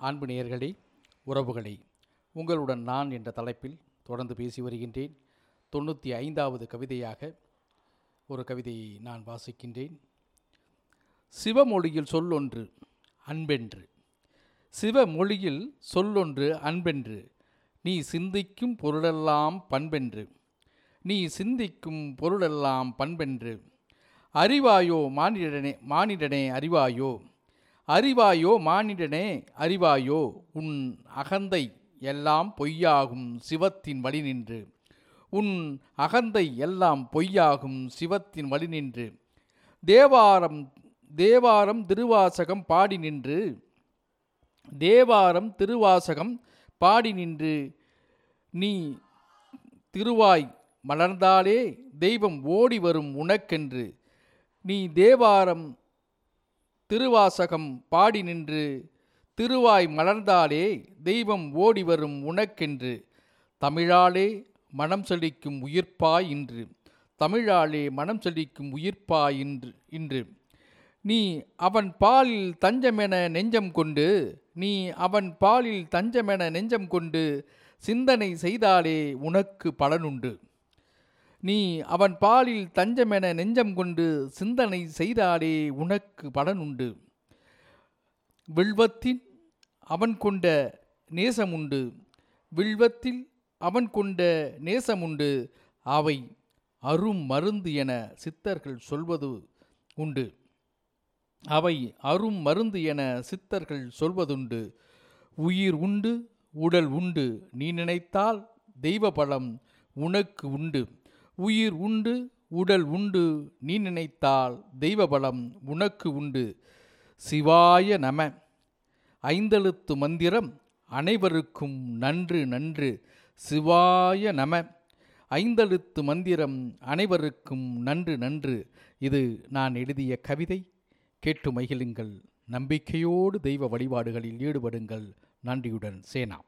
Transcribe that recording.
அன்பு நேயர்களே உறவுகளே உங்களுடன் நான் என்ற தலைப்பில் தொடர்ந்து பேசி வருகின்றேன். தொண்ணூற்றி ஐந்தாவது கவிதையாக ஒரு கவிதையை நான் வாசிக்கின்றேன். சிவமொழியில் சொல்லொன்று அன்பென்று. சிவமொழியில் சொல்லொன்று அன்பென்று. நீ சிந்திக்கும் பொருளெல்லாம் பண்பென்று. நீ சிந்திக்கும் பொருளெல்லாம் பண்பென்று. அறிவாயோ மானிடனே மானிடனே அறிவாயோ. அறிவாயோ மானிடனே அறிவாயோ உன் அகந்தை எல்லாம் பொய்யாகும் சிவத்தின் வழி நின்று உன் அகந்தை எல்லாம் பொய்யாகும் சிவத்தின் வழி நின்று தேவாரம் தேவாரம் திருவாசகம் பாடி நின்று தேவாரம் திருவாசகம் பாடி நின்று நீ திருவாய் மலர்ந்தாலே தெய்வம் ஓடி வரும் உனக்கென்று. நீ தேவாரம் திருவாசகம் பாடி நின்று திருவாய் மலர்ந்தாலே தெய்வம் ஓடி வரும் உனக்கென்று. தமிழாலே மனம் செழிக்கும் உயிர்ப்பாய் இன்று. தமிழாலே மனம் செழிக்கும் உயிர்ப்பாய் இன்று இன்று. நீ அவன் பாலில் தஞ்சமென நெஞ்சம் கொண்டு நீ அவன் பாலில் தஞ்சமென நெஞ்சம் கொண்டு சிந்தனை செய்தாலே உனக்கு பலனுண்டு. நீ அவன் பாலில் தஞ்சமென நெஞ்சம் கொண்டு சிந்தனை செய்தாலே உனக்கு பலனுண்டு. வில்வத்தின் அவன் கொண்ட நேசமுண்டு. வில்வத்தில் அவன் கொண்ட நேசமுண்டு. அவை அரும் மருந்து என சித்தர்கள் சொல்வது உண்டு. அவை அரும் மருந்து என சித்தர்கள் சொல்வதுண்டு. உயிர் உண்டு உடல் உண்டு. நீ நினைத்தால் தெய்வ பலம் உனக்கு உண்டு. உயிர் உண்டு உடல் உண்டு நீ நினைத்தால் தெய்வ பலம் உனக்கு உண்டு. சிவாய நம. ஐந்தெழுத்து மந்திரம் அனைவருக்கும் நன்று நன்று. சிவாய நம. ஐந்தெழுத்து மந்திரம் அனைவருக்கும் நன்று நன்று. இது நான் எழுதிய கவிதை. கேட்டு மகிழுங்கள். நம்பிக்கையோடு தெய்வ வழிபாடுகளில் ஈடுபடுங்கள். நன்றியுடன் சேனா.